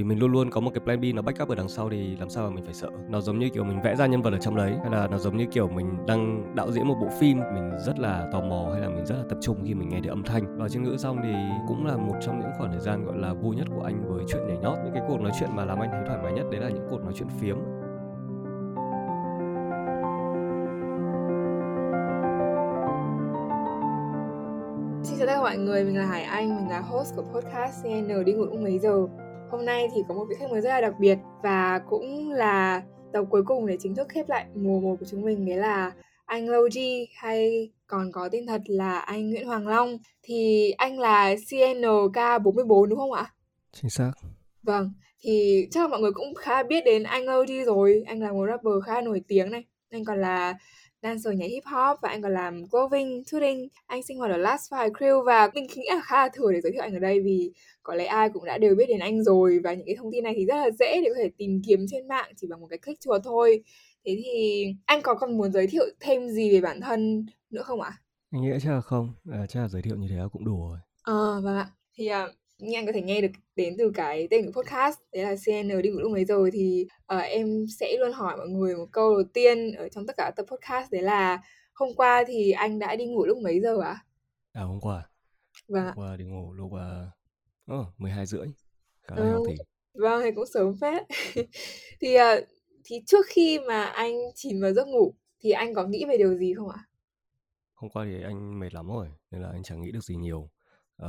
vì mình luôn luôn có một cái plan B nó backup ở đằng sau thì làm sao mà mình phải sợ? Nó giống như kiểu mình vẽ ra nhân vật ở trong đấy hay là nó giống như kiểu mình đang đạo diễn một bộ phim mình rất là tò mò hay là mình rất là tập trung khi mình nghe được âm thanh? Và trên ngữ xong thì cũng là một trong những khoảng thời gian gọi là vui nhất của anh với chuyện nhảy nhót. Những cái cuộc nói chuyện mà làm anh thấy thoải mái nhất đấy là những cuộc nói chuyện phiếm. Xin chào tất cả mọi người, mình là Hải Anh, mình là host của podcast CN đi ngủ lúc mấy giờ. Hôm nay thì có một vị khách mời rất là đặc biệt và cũng là tập cuối cùng để chính thức khép lại mùa 1 của chúng mình đấy là anh Logi hay còn có tên thật là anh Nguyễn Hoàng Long thì anh là CNK44 đúng không ạ? Chính xác. Vâng, thì chắc là mọi người cũng khá biết đến anh Logi rồi, anh là một rapper khá nổi tiếng này. Anh còn là dancer nhảy hip hop và anh còn làm clothing, tuning. Anh sinh hoạt ở Last Fire Crew và mình nghĩ là khá là thừa để giới thiệu anh ở đây vì có lẽ ai cũng đã đều biết đến anh rồi và những cái thông tin này thì rất là dễ để có thể tìm kiếm trên mạng chỉ bằng một cái click chuột thôi. Thế thì anh có còn muốn giới thiệu thêm gì về bản thân nữa không ạ? Anh nghĩ chắc là không, à, chắc là giới thiệu như thế cũng đủ rồi. Ờ, vâng ạ. Thì à, như anh có thể nghe được đến từ cái tên của podcast đấy là CN đi ngủ lúc mấy rồi thì uh, em sẽ luôn hỏi mọi người một câu đầu tiên ở trong tất cả tập podcast đấy là hôm qua thì anh đã đi ngủ lúc mấy giờ ạ? À? hôm qua. Vâng hôm qua đi ngủ lúc uh, oh, 12 rưỡi. Khá là ừ, Vâng, thì cũng sớm phết. thì uh, thì trước khi mà anh chìm vào giấc ngủ thì anh có nghĩ về điều gì không ạ? Hôm qua thì anh mệt lắm rồi nên là anh chẳng nghĩ được gì nhiều. Uh,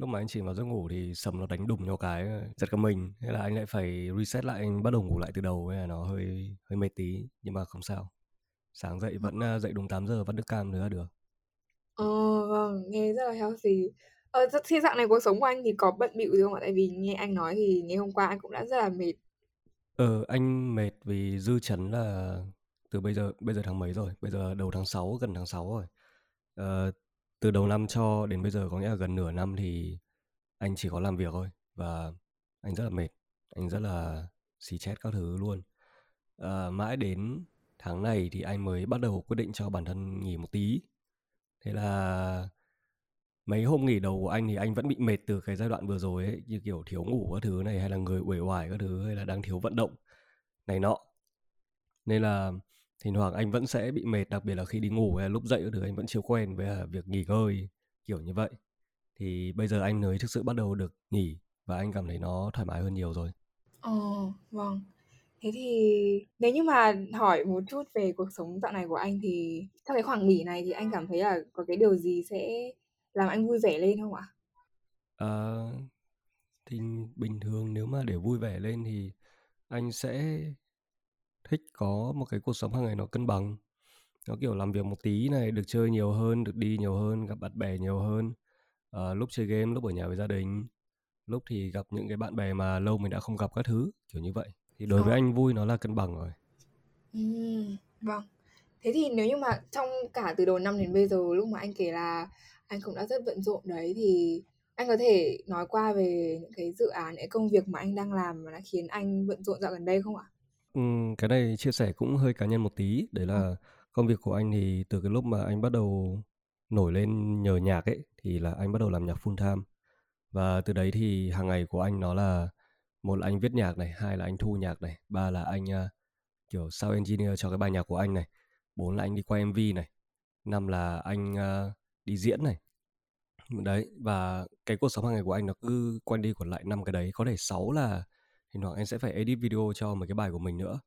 lúc mà anh chìm vào giấc ngủ thì sầm nó đánh đùng nhau cái giật cả mình. Thế là anh lại phải reset lại anh bắt đầu ngủ lại từ đầu nên là nó hơi hơi mệt tí nhưng mà không sao. Sáng dậy vẫn uh, dậy đúng 8 giờ vẫn nước cam nữa được. Ờ vâng nghe rất là healthy. Ờ thế dạng này cuộc sống của anh thì có bận bịu gì không ạ? Tại vì nghe anh nói thì ngày hôm qua anh cũng đã rất là mệt. Ờ anh mệt vì dư chấn là từ bây giờ bây giờ tháng mấy rồi? Bây giờ đầu tháng 6 gần tháng 6 rồi. Ờ, từ đầu năm cho đến bây giờ có nghĩa là gần nửa năm thì anh chỉ có làm việc thôi và anh rất là mệt anh rất là xì chét các thứ luôn. À, mãi đến tháng này thì anh mới bắt đầu quyết định cho bản thân nghỉ một tí. Thế là mấy hôm nghỉ đầu của anh thì anh vẫn bị mệt từ cái giai đoạn vừa rồi ấy như kiểu thiếu ngủ các thứ này hay là người uể oải các thứ hay là đang thiếu vận động này nọ. Nên là thỉnh thoảng anh vẫn sẽ bị mệt đặc biệt là khi đi ngủ hay lúc dậy thứ anh vẫn chưa quen với việc nghỉ ngơi kiểu như vậy thì bây giờ anh mới thực sự bắt đầu được nghỉ và anh cảm thấy nó thoải mái hơn nhiều rồi Ồ, ờ, vâng. Thế thì nếu như mà hỏi một chút về cuộc sống dạo này của anh thì trong cái khoảng nghỉ này thì anh cảm thấy là có cái điều gì sẽ làm anh vui vẻ lên không ạ? À, thì bình thường nếu mà để vui vẻ lên thì anh sẽ thích có một cái cuộc sống hàng ngày nó cân bằng. Nó kiểu làm việc một tí này được chơi nhiều hơn được đi nhiều hơn gặp bạn bè nhiều hơn. À, lúc chơi game lúc ở nhà với gia đình lúc thì gặp những cái bạn bè mà lâu mình đã không gặp các thứ kiểu như vậy. Thì đối với ờ. anh vui nó là cân bằng rồi. Ừ, vâng. Thế thì nếu như mà trong cả từ đầu năm đến bây giờ lúc mà anh kể là anh cũng đã rất bận rộn đấy thì anh có thể nói qua về những cái dự án những công việc mà anh đang làm mà đã khiến anh bận rộn dạo gần đây không ạ Cái này chia sẻ cũng hơi cá nhân một tí, đấy là công việc của anh thì từ cái lúc mà anh bắt đầu nổi lên nhờ nhạc ấy thì là anh bắt đầu làm nhạc full time. Và từ đấy thì hàng ngày của anh nó là một là anh viết nhạc này, hai là anh thu nhạc này, ba là anh uh, kiểu sound engineer cho cái bài nhạc của anh này, bốn là anh đi quay MV này, năm là anh uh, đi diễn này. Đấy và cái cuộc sống hàng ngày của anh nó cứ quanh đi quẩn lại năm cái đấy, có thể sáu là thỉnh thoảng anh sẽ phải edit video cho mấy cái bài của mình nữa.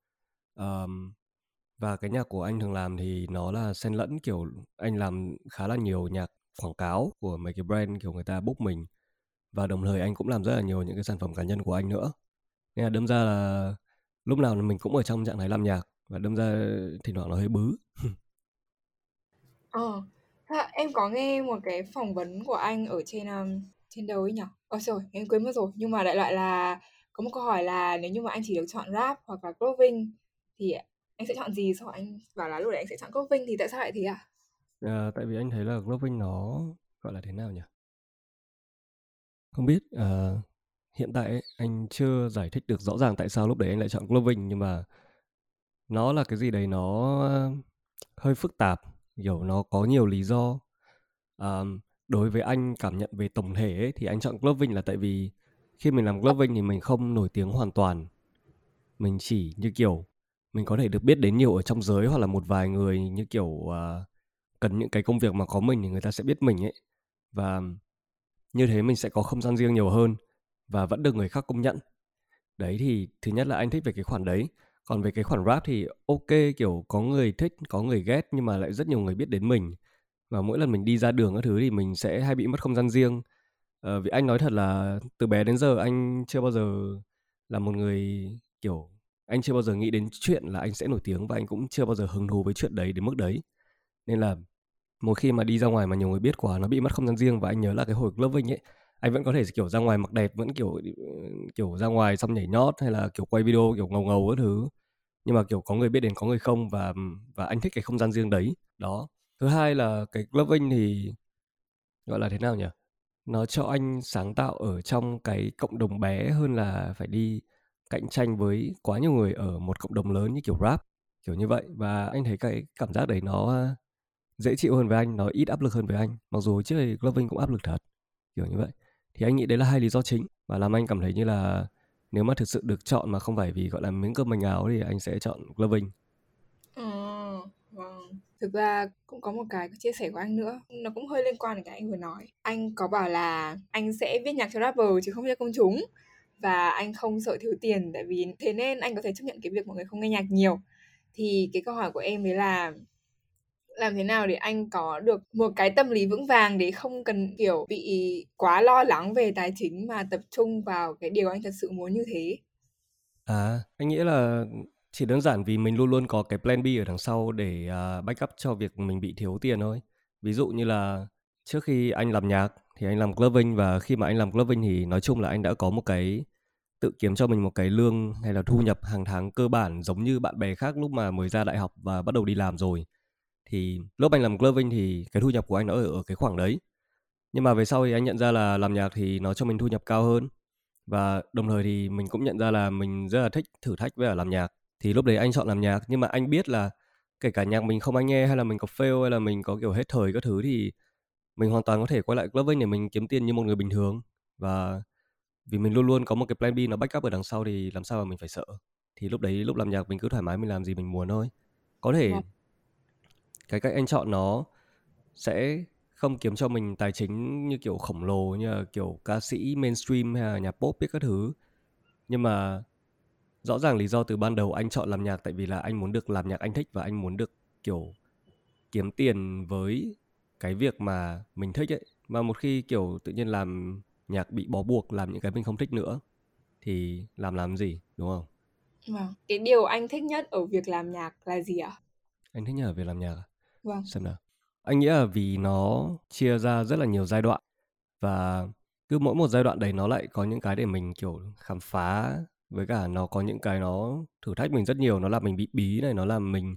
Um, và cái nhạc của anh thường làm thì nó là xen lẫn kiểu anh làm khá là nhiều nhạc quảng cáo của mấy cái brand kiểu người ta book mình. Và đồng thời anh cũng làm rất là nhiều những cái sản phẩm cá nhân của anh nữa. Nên là đâm ra là lúc nào mình cũng ở trong trạng thái làm nhạc và đâm ra thỉnh thoảng nó hơi bứ. Ờ à, em có nghe một cái phỏng vấn của anh ở trên um, trên đâu ấy nhỉ? Ờ rồi em quên mất rồi nhưng mà đại loại là có một câu hỏi là nếu như mà anh chỉ được chọn rap hoặc là clothing thì anh sẽ chọn gì? Sau anh bảo là lúc đấy anh sẽ chọn clothing thì tại sao lại thế à? à tại vì anh thấy là clothing nó gọi là thế nào nhỉ? Không biết à, hiện tại ấy, anh chưa giải thích được rõ ràng tại sao lúc đấy anh lại chọn clothing nhưng mà nó là cái gì đấy nó ờ, hơi phức tạp kiểu nó có nhiều lý do. À, đối với anh cảm nhận về tổng thể ấy, thì anh chọn clothing là tại vì khi mình làm clubbing thì mình không nổi tiếng hoàn toàn. Mình chỉ như kiểu mình có thể được biết đến nhiều ở trong giới hoặc là một vài người như kiểu uh, cần những cái công việc mà có mình thì người ta sẽ biết mình ấy. Và như thế mình sẽ có không gian riêng nhiều hơn và vẫn được người khác công nhận. Đấy thì thứ nhất là anh thích về cái khoản đấy. Còn về cái khoản rap thì ok kiểu có người thích có người ghét nhưng mà lại rất nhiều người biết đến mình. Và mỗi lần mình đi ra đường các thứ thì mình sẽ hay bị mất không gian riêng ờ, vì anh nói thật là từ bé đến giờ anh chưa bao giờ là một người kiểu anh chưa bao giờ nghĩ đến chuyện là anh sẽ nổi tiếng và anh cũng chưa bao giờ hứng thú với chuyện đấy đến mức đấy. Nên là một khi mà đi ra ngoài mà nhiều người biết quá nó bị mất không gian riêng và anh nhớ là cái hồi lớp Vinh ấy anh vẫn có thể kiểu ra ngoài mặc đẹp vẫn kiểu kiểu ra ngoài xong nhảy nhót hay là kiểu quay video kiểu ngầu ngầu các thứ. Nhưng mà kiểu có người biết đến có người không và và anh thích cái không gian riêng đấy. Đó. Thứ hai là cái clubbing thì gọi là thế nào nhỉ? Nó cho anh sáng tạo ở trong cái cộng đồng bé hơn là phải đi cạnh tranh với quá nhiều người ở một cộng đồng lớn như kiểu rap kiểu như vậy. Và anh thấy cái cảm giác đấy nó dễ chịu hơn với anh nó ít áp lực hơn với anh. Mặc dù trước đây Gloving cũng áp lực thật kiểu như vậy. Thì anh nghĩ đấy là hai lý do chính và làm anh cảm thấy như là nếu mà thực sự được chọn mà không phải vì gọi là miếng cơm manh áo thì anh sẽ chọn Gloving ừ, thực ra cũng có một cái chia sẻ của anh nữa nó cũng hơi liên quan đến cái anh vừa nói. Anh có bảo là anh sẽ viết nhạc cho rapper chứ không cho công chúng và anh không sợ thiếu tiền tại vì thế nên anh có thể chấp nhận cái việc mọi người không nghe nhạc nhiều. Thì cái câu hỏi của em đấy là làm thế nào để anh có được một cái tâm lý vững vàng để không cần kiểu bị quá lo lắng về tài chính mà tập trung vào cái điều anh thật sự muốn như thế? À. Anh nghĩ là chỉ đơn giản vì mình luôn luôn có cái plan B ở đằng sau để uh, backup cho việc mình bị thiếu tiền thôi. Ví dụ như là trước khi anh làm nhạc thì anh làm clubbing và khi mà anh làm clubbing thì nói chung là anh đã có một cái tự kiếm cho mình một cái lương hay là thu nhập hàng tháng cơ bản giống như bạn bè khác lúc mà mới ra đại học và bắt đầu đi làm rồi. Thì lúc anh làm clubbing thì cái thu nhập của anh nó ở, ở cái khoảng đấy. Nhưng mà về sau thì anh nhận ra là làm nhạc thì nó cho mình thu nhập cao hơn và đồng thời thì mình cũng nhận ra là mình rất là thích thử thách với ở làm nhạc thì lúc đấy anh chọn làm nhạc nhưng mà anh biết là kể cả nhạc mình không ai nghe hay là mình có fail hay là mình có kiểu hết thời các thứ thì mình hoàn toàn có thể quay lại clubbing để mình kiếm tiền như một người bình thường. Và vì mình luôn luôn có một cái plan B nó backup ở đằng sau thì làm sao mà mình phải sợ? Thì lúc đấy lúc làm nhạc mình cứ thoải mái mình làm gì mình muốn thôi. Có thể vâng. cái cách anh chọn nó sẽ không kiếm cho mình tài chính như kiểu khổng lồ như là kiểu ca sĩ mainstream hay là nhạc pop biết các thứ. Nhưng mà rõ ràng lý do từ ban đầu anh chọn làm nhạc tại vì là anh muốn được làm nhạc anh thích và anh muốn được kiểu kiếm tiền với cái việc mà mình thích ấy. Mà một khi kiểu tự nhiên làm nhạc bị bó buộc làm những cái mình không thích nữa thì làm làm gì đúng không? Vâng. Cái điều anh thích nhất ở việc làm nhạc là gì ạ? Anh thích nhất ở việc làm nhạc à? vâng. Xem nào. Anh nghĩ là vì nó chia ra rất là nhiều giai đoạn và cứ mỗi một giai đoạn đấy nó lại có những cái để mình kiểu khám phá với cả nó có những cái nó thử thách mình rất nhiều, nó làm mình bị bí này, nó làm mình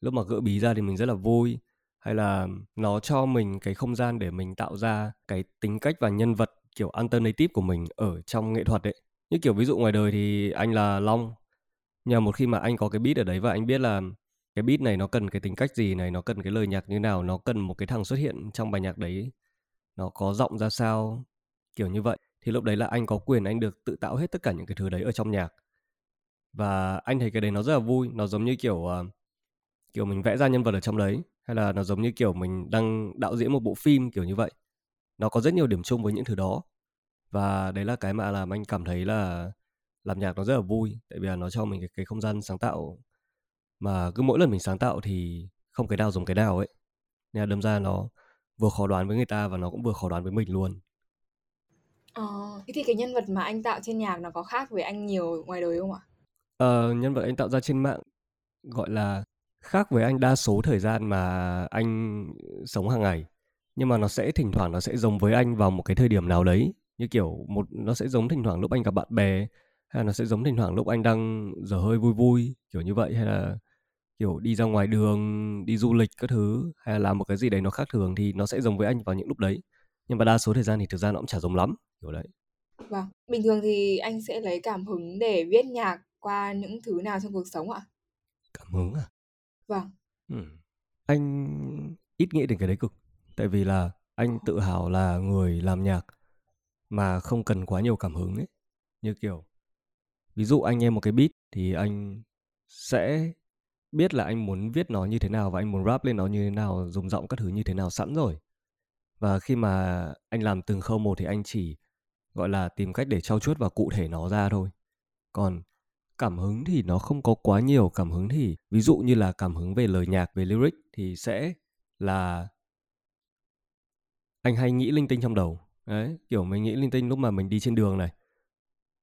lúc mà gỡ bí ra thì mình rất là vui. Hay là nó cho mình cái không gian để mình tạo ra cái tính cách và nhân vật kiểu alternative của mình ở trong nghệ thuật ấy. Như kiểu ví dụ ngoài đời thì anh là long, nhưng một khi mà anh có cái beat ở đấy và anh biết là cái beat này nó cần cái tính cách gì này, nó cần cái lời nhạc như nào, nó cần một cái thằng xuất hiện trong bài nhạc đấy, nó có giọng ra sao, kiểu như vậy thì lúc đấy là anh có quyền anh được tự tạo hết tất cả những cái thứ đấy ở trong nhạc. Và anh thấy cái đấy nó rất là vui nó giống như kiểu uh, kiểu mình vẽ ra nhân vật ở trong đấy hay là nó giống như kiểu mình đang đạo diễn một bộ phim kiểu như vậy. Nó có rất nhiều điểm chung với những thứ đó. Và đấy là cái mà làm anh cảm thấy là làm nhạc nó rất là vui tại vì là nó cho mình cái, cái không gian sáng tạo mà cứ mỗi lần mình sáng tạo thì không cái nào giống cái nào ấy. Nên là đâm ra nó vừa khó đoán với người ta và nó cũng vừa khó đoán với mình luôn. Ờ, thế thì cái nhân vật mà anh tạo trên nhạc nó có khác với anh nhiều ngoài đời không ạ? Ờ, nhân vật anh tạo ra trên mạng gọi là khác với anh đa số thời gian mà anh sống hàng ngày nhưng mà nó sẽ thỉnh thoảng nó sẽ giống với anh vào một cái thời điểm nào đấy như kiểu một nó sẽ giống thỉnh thoảng lúc anh gặp bạn bè hay là nó sẽ giống thỉnh thoảng lúc anh đang dở hơi vui vui kiểu như vậy hay là kiểu đi ra ngoài đường đi du lịch các thứ hay là làm một cái gì đấy nó khác thường thì nó sẽ giống với anh vào những lúc đấy nhưng mà đa số thời gian thì thực ra nó cũng chả giống lắm kiểu đấy. Vâng bình thường thì anh sẽ lấy cảm hứng để viết nhạc qua những thứ nào trong cuộc sống ạ? Cảm hứng à? Vâng. Ừ. anh ít nghĩ đến cái đấy cực. Tại vì là anh tự hào là người làm nhạc mà không cần quá nhiều cảm hứng ấy. Như kiểu ví dụ anh nghe một cái beat thì anh sẽ biết là anh muốn viết nó như thế nào và anh muốn rap lên nó như thế nào dùng giọng các thứ như thế nào sẵn rồi và khi mà anh làm từng khâu một thì anh chỉ, gọi là, tìm cách để trau chuốt và cụ thể nó ra thôi. Còn cảm hứng thì nó không có quá nhiều. Cảm hứng thì, ví dụ như là cảm hứng về lời nhạc, về lyric thì sẽ là anh hay nghĩ linh tinh trong đầu. Đấy, kiểu mình nghĩ linh tinh lúc mà mình đi trên đường này,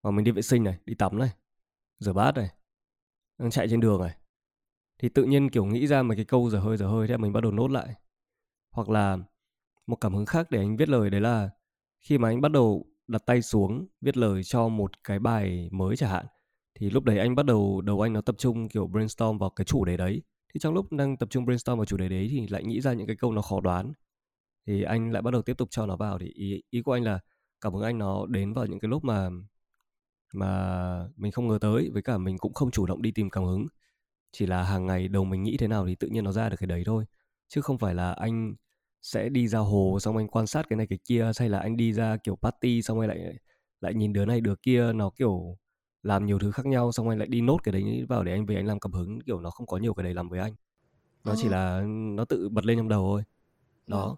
hoặc mình đi vệ sinh này, đi tắm này, rửa bát này, đang chạy trên đường này, thì tự nhiên, kiểu, nghĩ ra mấy cái câu giờ hơi giờ hơi thế, mình bắt đầu nốt lại. Hoặc là một cảm hứng khác để anh viết lời, đấy là khi mà anh bắt đầu đặt tay xuống viết lời cho một cái bài mới chẳng hạn, thì lúc đấy anh bắt đầu đầu anh nó tập trung kiểu brainstorm vào cái chủ đề đấy. Thì trong lúc đang tập trung brainstorm vào chủ đề đấy thì lại nghĩ ra những cái câu nó khó đoán, thì anh lại bắt đầu tiếp tục cho nó vào. Thì ý ý của anh là cảm hứng anh nó đến vào những cái lúc mà mà mình không ngờ tới, với cả mình cũng không chủ động đi tìm cảm hứng. Chỉ là hàng ngày đầu mình nghĩ thế nào thì tự nhiên nó ra được cái đấy thôi, chứ không phải là anh sẽ đi ra hồ xong anh quan sát cái này cái kia hay là anh đi ra kiểu party xong anh lại lại nhìn đứa này đứa kia nó kiểu làm nhiều thứ khác nhau xong anh lại đi nốt cái đấy vào để anh về anh làm cảm hứng kiểu nó không có nhiều cái đấy làm với anh. Nó chỉ là nó tự bật lên trong đầu thôi. Đó.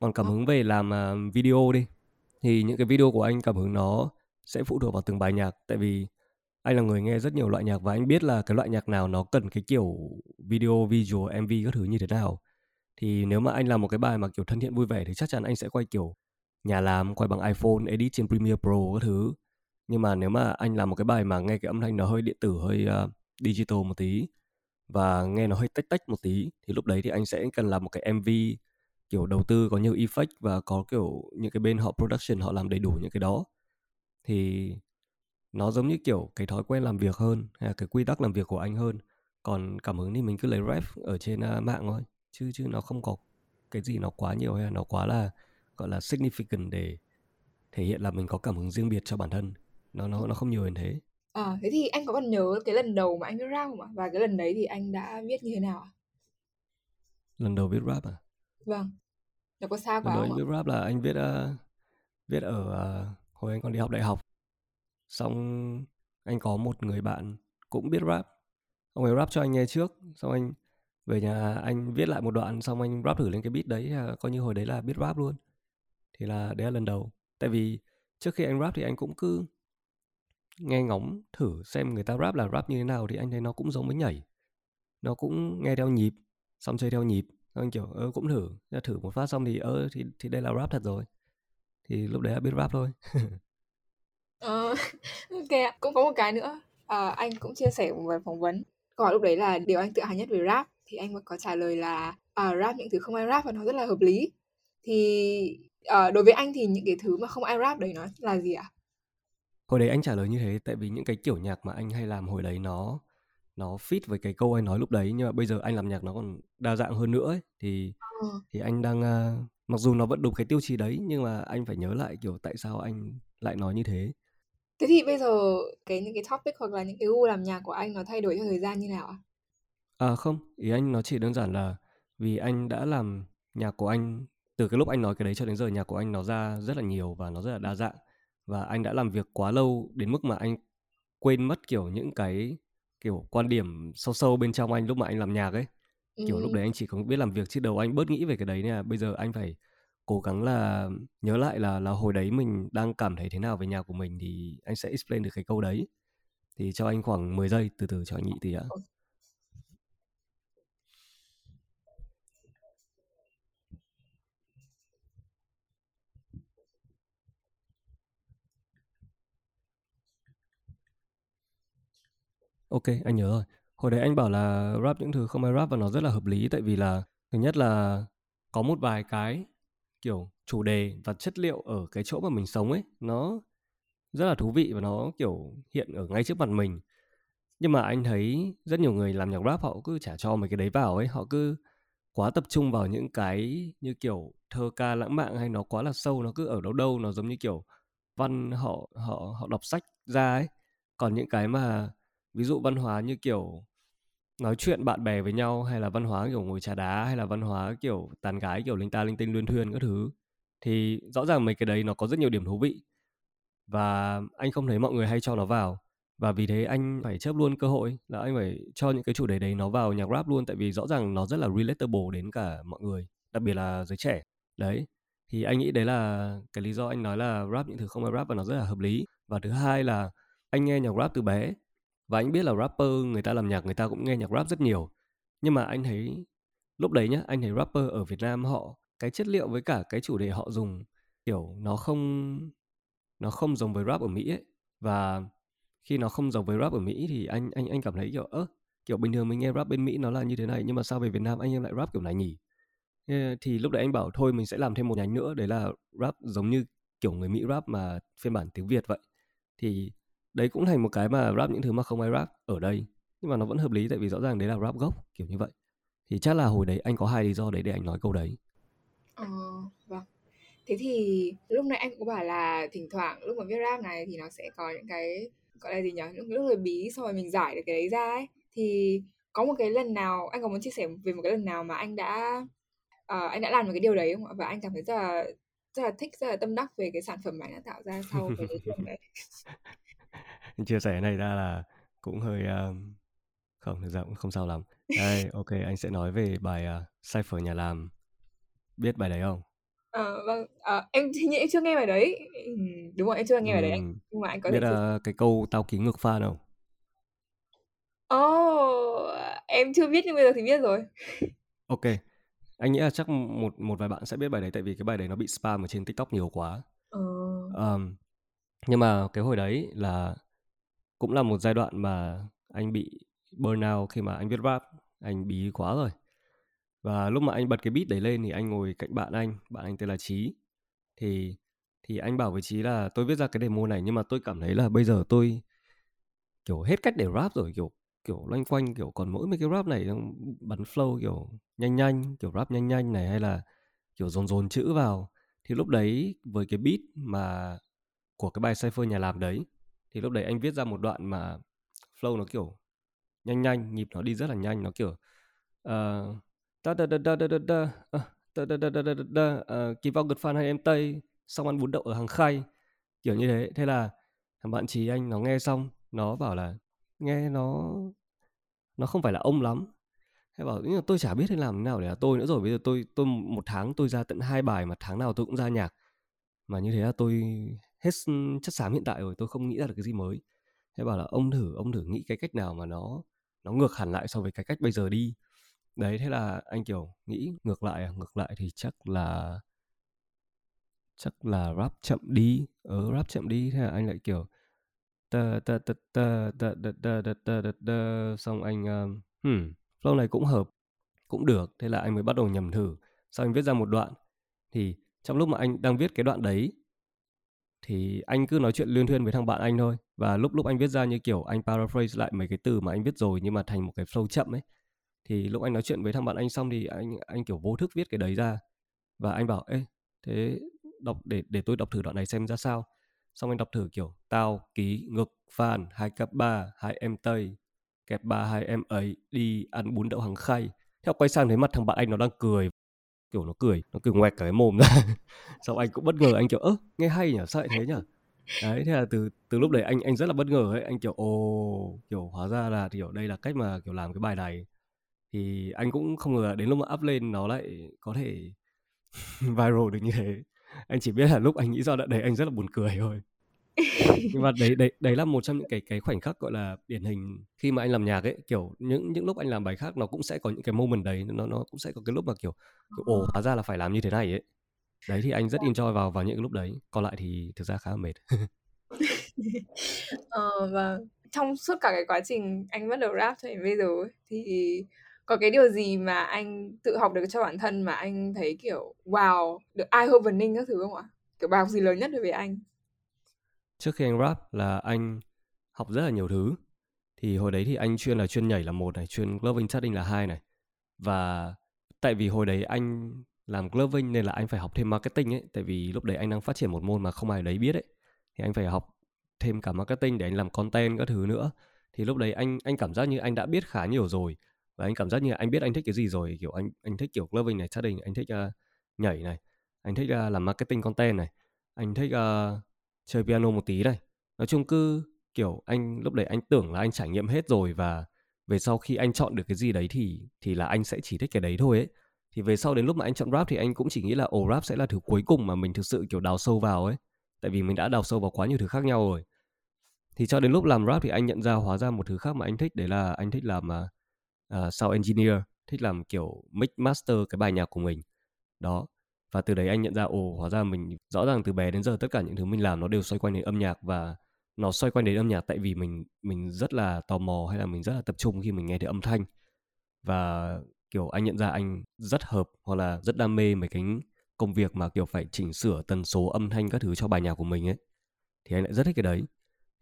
Còn cảm hứng về làm uh, video đi. Thì những cái video của anh cảm hứng nó sẽ phụ thuộc vào từng bài nhạc tại vì anh là người nghe rất nhiều loại nhạc và anh biết là cái loại nhạc nào nó cần cái kiểu video visual mv các thứ như thế nào thì nếu mà anh làm một cái bài mà kiểu thân thiện vui vẻ thì chắc chắn anh sẽ quay kiểu nhà làm quay bằng iphone edit trên premiere pro các thứ. Nhưng mà nếu mà anh làm một cái bài mà nghe cái âm thanh nó hơi điện tử hơi uh, digital một tí và nghe nó hơi tách tách một tí thì lúc đấy thì anh sẽ cần làm một cái mv kiểu đầu tư có nhiều effect và có kiểu những cái bên họ production họ làm đầy đủ những cái đó. Thì nó giống như kiểu cái thói quen làm việc hơn hay là cái quy tắc làm việc của anh hơn. Còn cảm hứng thì mình cứ lấy ref ở trên uh, mạng thôi chứ chứ nó không có cái gì nó quá nhiều hay là nó quá là gọi là significant để thể hiện là mình có cảm hứng riêng biệt cho bản thân. Nó nó nó không nhiều đến thế. À thế thì anh có còn nhớ cái lần đầu mà anh viết rap không ạ? Và cái lần đấy thì anh đã viết như thế nào ạ? Lần đầu viết rap à? Vâng. Nó có xa quá lần đầu không anh viết rap là anh viết uh, viết ở uh, hồi anh còn đi học đại học. Xong anh có một người bạn cũng biết rap. Ông ấy rap cho anh nghe trước xong anh về nhà anh viết lại một đoạn xong anh rap thử lên cái beat đấy à, coi như hồi đấy là biết rap luôn. Thì là đấy là lần đầu. Tại vì trước khi anh rap thì anh cũng cứ nghe ngóng thử xem người ta rap là rap như thế nào thì anh thấy nó cũng giống với nhảy. Nó cũng nghe theo nhịp xong chơi theo nhịp. Xong anh kiểu ơ cũng thử ra thử một phát xong thì ơ thì thì đây là rap thật rồi. Thì lúc đấy là biết rap thôi. Ờ, ok cũng có một cái nữa à, anh cũng chia sẻ một vài phỏng vấn. Câu hỏi lúc đấy là điều anh tự hào nhất về rap thì anh có trả lời là à, rap những thứ không ai rap và nó rất là hợp lý thì uh, đối với anh thì những cái thứ mà không ai rap đấy nó là gì ạ hồi đấy anh trả lời như thế tại vì những cái kiểu nhạc mà anh hay làm hồi đấy nó nó fit với cái câu anh nói lúc đấy nhưng mà bây giờ anh làm nhạc nó còn đa dạng hơn nữa ấy. thì ừ. thì anh đang uh, mặc dù nó vẫn đúng cái tiêu chí đấy nhưng mà anh phải nhớ lại kiểu tại sao anh lại nói như thế thế thì bây giờ cái những cái topic hoặc là những cái gu làm nhạc của anh nó thay đổi theo thời gian như nào ạ à không ý anh nó chỉ đơn giản là vì anh đã làm nhạc của anh từ cái lúc anh nói cái đấy cho đến giờ nhạc của anh nó ra rất là nhiều và nó rất là đa dạng. Và anh đã làm việc quá lâu đến mức mà anh quên mất kiểu những cái kiểu quan điểm sâu sâu bên trong anh lúc mà anh làm nhạc ấy. Kiểu ừ. lúc đấy anh chỉ có biết làm việc chứ đầu anh bớt nghĩ về cái đấy nè bây giờ anh phải cố gắng là nhớ lại là là hồi đấy mình đang cảm thấy thế nào về nhạc của mình thì anh sẽ explain được cái câu đấy. Thì cho anh khoảng 10 giây từ từ cho anh nghĩ tí ạ Ok, anh nhớ rồi. Hồi đấy anh bảo là rap những thứ không ai rap và nó rất là hợp lý tại vì là thứ nhất là có một vài cái kiểu chủ đề và chất liệu ở cái chỗ mà mình sống ấy nó rất là thú vị và nó kiểu hiện ở ngay trước mặt mình. Nhưng mà anh thấy rất nhiều người làm nhạc rap họ cứ trả cho mấy cái đấy vào ấy, họ cứ quá tập trung vào những cái như kiểu thơ ca lãng mạn hay nó quá là sâu nó cứ ở đâu đâu nó giống như kiểu văn họ họ họ đọc sách ra ấy. Còn những cái mà ví dụ văn hóa như, kiểu, nói chuyện bạn bè với nhau, hay là văn hóa, kiểu, ngồi trà đá, hay là văn hóa, kiểu tàn gái, kiểu, linh ta, linh tinh, luyên thuyên các thứ, thì rõ ràng mấy cái đấy nó có rất nhiều điểm thú vị. Và anh không thấy mọi người hay cho nó vào. Và vì thế anh phải chớp luôn cơ hội, là anh phải cho những cái chủ đề đấy nó vào nhạc rap luôn, tại vì rõ ràng nó rất là relatable đến cả mọi người, đặc biệt là giới trẻ. Đấy, thì anh nghĩ đấy là cái lý do anh nói là rap những thứ không ai rap và nó rất là hợp lý. Và thứ hai là anh nghe nhạc rap từ bé và anh biết là rapper người ta làm nhạc, người ta cũng nghe nhạc rap rất nhiều. Nhưng mà anh thấy, lúc đấy nhá, anh thấy rapper ở Việt Nam họ, cái chất liệu với cả cái chủ đề họ dùng, kiểu, nó không nó không giống với rap ở Mỹ ấy. Và khi nó không giống với rap ở Mỹ thì anh anh anh cảm thấy kiểu, ơ, kiểu bình thường mình nghe rap bên Mỹ nó là như thế này, nhưng mà sao về Việt Nam anh em lại rap kiểu này nhỉ? Thì lúc đấy anh bảo, thôi mình sẽ làm thêm một nhánh nữa, đấy là rap giống như kiểu người Mỹ rap mà phiên bản tiếng Việt vậy. Thì đấy cũng thành một cái mà rap những thứ mà không ai rap ở đây. Nhưng mà nó vẫn hợp lý tại vì rõ ràng đấy là rap gốc kiểu như vậy. Thì chắc là hồi đấy anh có hai lý do đấy để anh nói câu đấy. Ờ vâng. Thế thì lúc nãy anh cũng bảo là thỉnh thoảng lúc mà viết rap này thì nó sẽ có những cái gọi là gì nhỉ? Những lúc người bí xong rồi mình giải được cái đấy ra ấy. Thì có một cái lần nào anh có muốn chia sẻ về một cái lần nào mà anh đã uh, anh đã làm được cái điều đấy không ạ? Và anh cảm thấy rất là rất là thích rất là tâm đắc về cái sản phẩm mà anh đã tạo ra sau cái đấy chia sẻ này ra là cũng hơi uh, không thực ra cũng không sao lắm đây ok anh sẽ nói về bài uh, cipher nhà làm biết bài đấy không Ờ, vâng, ờ, em thì nghĩ em chưa nghe bài đấy. Đúng rồi, em chưa nghe bài đấy anh. Nhưng mà anh có biết là cái câu tao ký ngược fan không? Ồ, em chưa biết nhưng bây giờ thì biết rồi. Ok, anh nghĩ là chắc một một vài bạn sẽ biết bài đấy tại vì cái bài đấy nó bị spam ở trên TikTok nhiều quá. Ờ. Um, nhưng mà cái hồi đấy là cũng là một giai đoạn mà anh bị burnout khi mà anh viết rap, anh bí quá rồi. Và lúc mà anh bật cái beat đấy lên thì anh ngồi cạnh bạn anh bạn anh tên là trí thì thì anh bảo với trí là tôi viết ra cái demo này nhưng mà tôi cảm thấy là bây giờ tôi kiểu hết cách để rap rồi kiểu kiểu loanh quanh kiểu còn mỗi mấy cái rap này bắn flow kiểu nhanh nhanh kiểu rap nhanh nhanh này hay là kiểu dồn dồn chữ vào. Thì lúc đấy với cái beat mà của cái bài cipher nhà làm đấy thì lúc đấy anh viết ra một đoạn mà flow nó kiểu nhanh nhanh, nhịp nó đi rất là nhanh, nó kiểu ta ta ta ta ta ta ta ta ta ta ta da da da kỳ vọng gật phan hay em tây xong ăn bún đậu ở hàng khay. Kiểu như thế. Thế là thằng bạn trí anh nó nghe xong, nó bảo là, nghe nó nó không phải là ông lắm. Hay bảo, nhưng mà tôi chả biết thế làm thế nào để là tôi nữa rồi. Bây giờ tôi tôi một tháng tôi ra tận hai bài mà tháng nào tôi cũng ra nhạc. Mà như thế là tôi hết chất xám hiện tại rồi tôi không nghĩ ra được cái gì mới thế bảo là ông thử ông thử nghĩ cái cách nào mà nó nó ngược hẳn lại so với cái cách bây giờ đi đấy thế là anh kiểu nghĩ ngược lại ngược lại thì chắc là chắc là rap chậm đi ở rap chậm đi thế là anh lại kiểu ta ta ta ta ta ta ta ta ta ta ta xong anh um, hmm, flow này cũng hợp cũng được thế là anh mới bắt đầu nhầm thử sau anh viết ra một đoạn thì trong lúc mà anh đang viết cái đoạn đấy thì anh cứ nói chuyện liên thuyên với thằng bạn anh thôi. Và lúc lúc anh viết ra như kiểu anh paraphrase lại mấy cái từ mà anh viết rồi nhưng mà thành một cái flow chậm ấy, thì lúc anh nói chuyện với thằng bạn anh xong thì anh anh kiểu vô thức viết cái đấy ra. Và anh bảo, ê, thế đọc, để để tôi đọc thử đoạn này xem ra sao. Xong anh đọc thử kiểu, tao, ký, ngực phan hai cặp ba, hai em tây, kẹp ba, hai em ấy, đi ăn bún đậu hàng khay. Theo quay sang thấy mặt thằng bạn anh nó đang cười kiểu nó cười nó cười ngoẹt cả cái mồm ra. Xong anh cũng bất ngờ, anh kiểu, ơ, nghe hay nhở sao lại thế nhở đấy, thế là từ từ lúc đấy anh anh rất là bất ngờ ấy, anh kiểu, ồ, kiểu hóa ra là, kiểu đây là cách mà, kiểu làm cái bài này. Thì anh cũng không ngờ đến lúc mà up lên nó lại có thể viral được như thế. Anh chỉ biết là lúc anh nghĩ ra đoạn đấy anh rất là buồn cười thôi nhưng mà đấy đấy đấy là một trong những cái cái khoảnh khắc gọi là điển hình khi mà anh làm nhạc ấy kiểu những những lúc anh làm bài khác nó cũng sẽ có những cái moment đấy nó nó cũng sẽ có cái lúc mà kiểu, kiểu ồ hóa ra là phải làm như thế này ấy. Đấy thì anh rất enjoy vào vào những lúc đấy còn lại thì thực ra khá là mệt. Ờ, và trong suốt cả cái quá trình anh bắt đầu rap cho đến bây giờ ấy, thì có cái điều gì mà anh tự học được cho bản thân mà anh thấy kiểu wow được eye opening các thứ không ạ? Kiểu bài học gì lớn nhất đối với anh trước khi anh rap là anh học rất là nhiều thứ. Thì hồi đấy thì anh chuyên là chuyên nhảy là một này chuyên gloving chatting là hai này. Và tại vì hồi đấy anh làm gloving nên là anh phải học thêm marketing ấy. Tại vì lúc đấy anh đang phát triển một môn mà không ai đấy biết ấy. Thì anh phải học thêm cả marketing để anh làm content các thứ nữa. Thì lúc đấy anh anh cảm giác như anh đã biết khá nhiều rồi. Và anh cảm giác như anh biết anh thích cái gì rồi. Kiểu anh anh thích kiểu loving này chatting anh thích uh, nhảy này. Anh thích uh, làm marketing content này. Anh thích uh, chơi piano một tí này nói chung cứ kiểu anh lúc đấy anh tưởng là anh trải nghiệm hết rồi và về sau khi anh chọn được cái gì đấy thì thì là anh sẽ chỉ thích cái đấy thôi ấy. Thì về sau đến lúc mà anh chọn rap thì anh cũng chỉ nghĩ là ồ rap sẽ là thứ cuối cùng mà mình thực sự kiểu đào sâu vào ấy. Tại vì mình đã đào sâu vào quá nhiều thứ khác nhau rồi. Thì cho đến lúc làm rap thì anh nhận ra hóa ra một thứ khác mà anh thích đấy là anh thích làm uh, sound engineer thích làm kiểu mix master cái bài nhạc của mình. Đó và từ đấy anh nhận ra, ồ, hóa ra mình rõ ràng từ bé đến giờ tất cả những thứ mình làm nó đều xoay quanh đến âm nhạc và nó xoay quanh đến âm nhạc tại vì mình mình rất là tò mò hay là mình rất là tập trung khi mình nghe thấy âm thanh. Và, kiểu, anh nhận ra anh rất hợp hoặc là rất đam mê mấy cái công việc mà, kiểu, phải chỉnh sửa tần số âm thanh các thứ cho bài nhạc của mình ấy, thì anh lại rất thích cái đấy.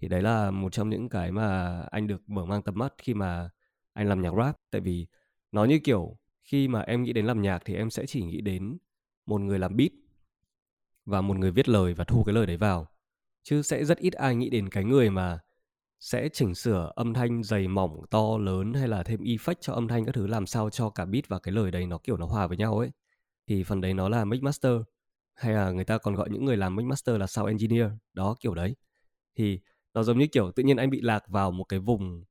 Thì đấy là một trong những cái mà anh được mở mang tầm mắt khi mà anh làm nhạc rap. Tại vì nó như kiểu, khi mà em nghĩ đến làm nhạc thì em sẽ chỉ nghĩ đến một người làm beat và một người viết lời và thu cái lời đấy vào. Chứ sẽ rất ít ai nghĩ đến cái người mà sẽ chỉnh sửa âm thanh dày mỏng to lớn hay là thêm effect cho âm thanh các thứ làm sao cho cả beat và cái lời đấy nó kiểu nó hòa với nhau ấy. Thì phần đấy nó là mix master hay là người ta còn gọi những người làm mix master là sound engineer đó kiểu đấy. Thì nó giống như kiểu tự nhiên anh bị lạc vào một cái vùng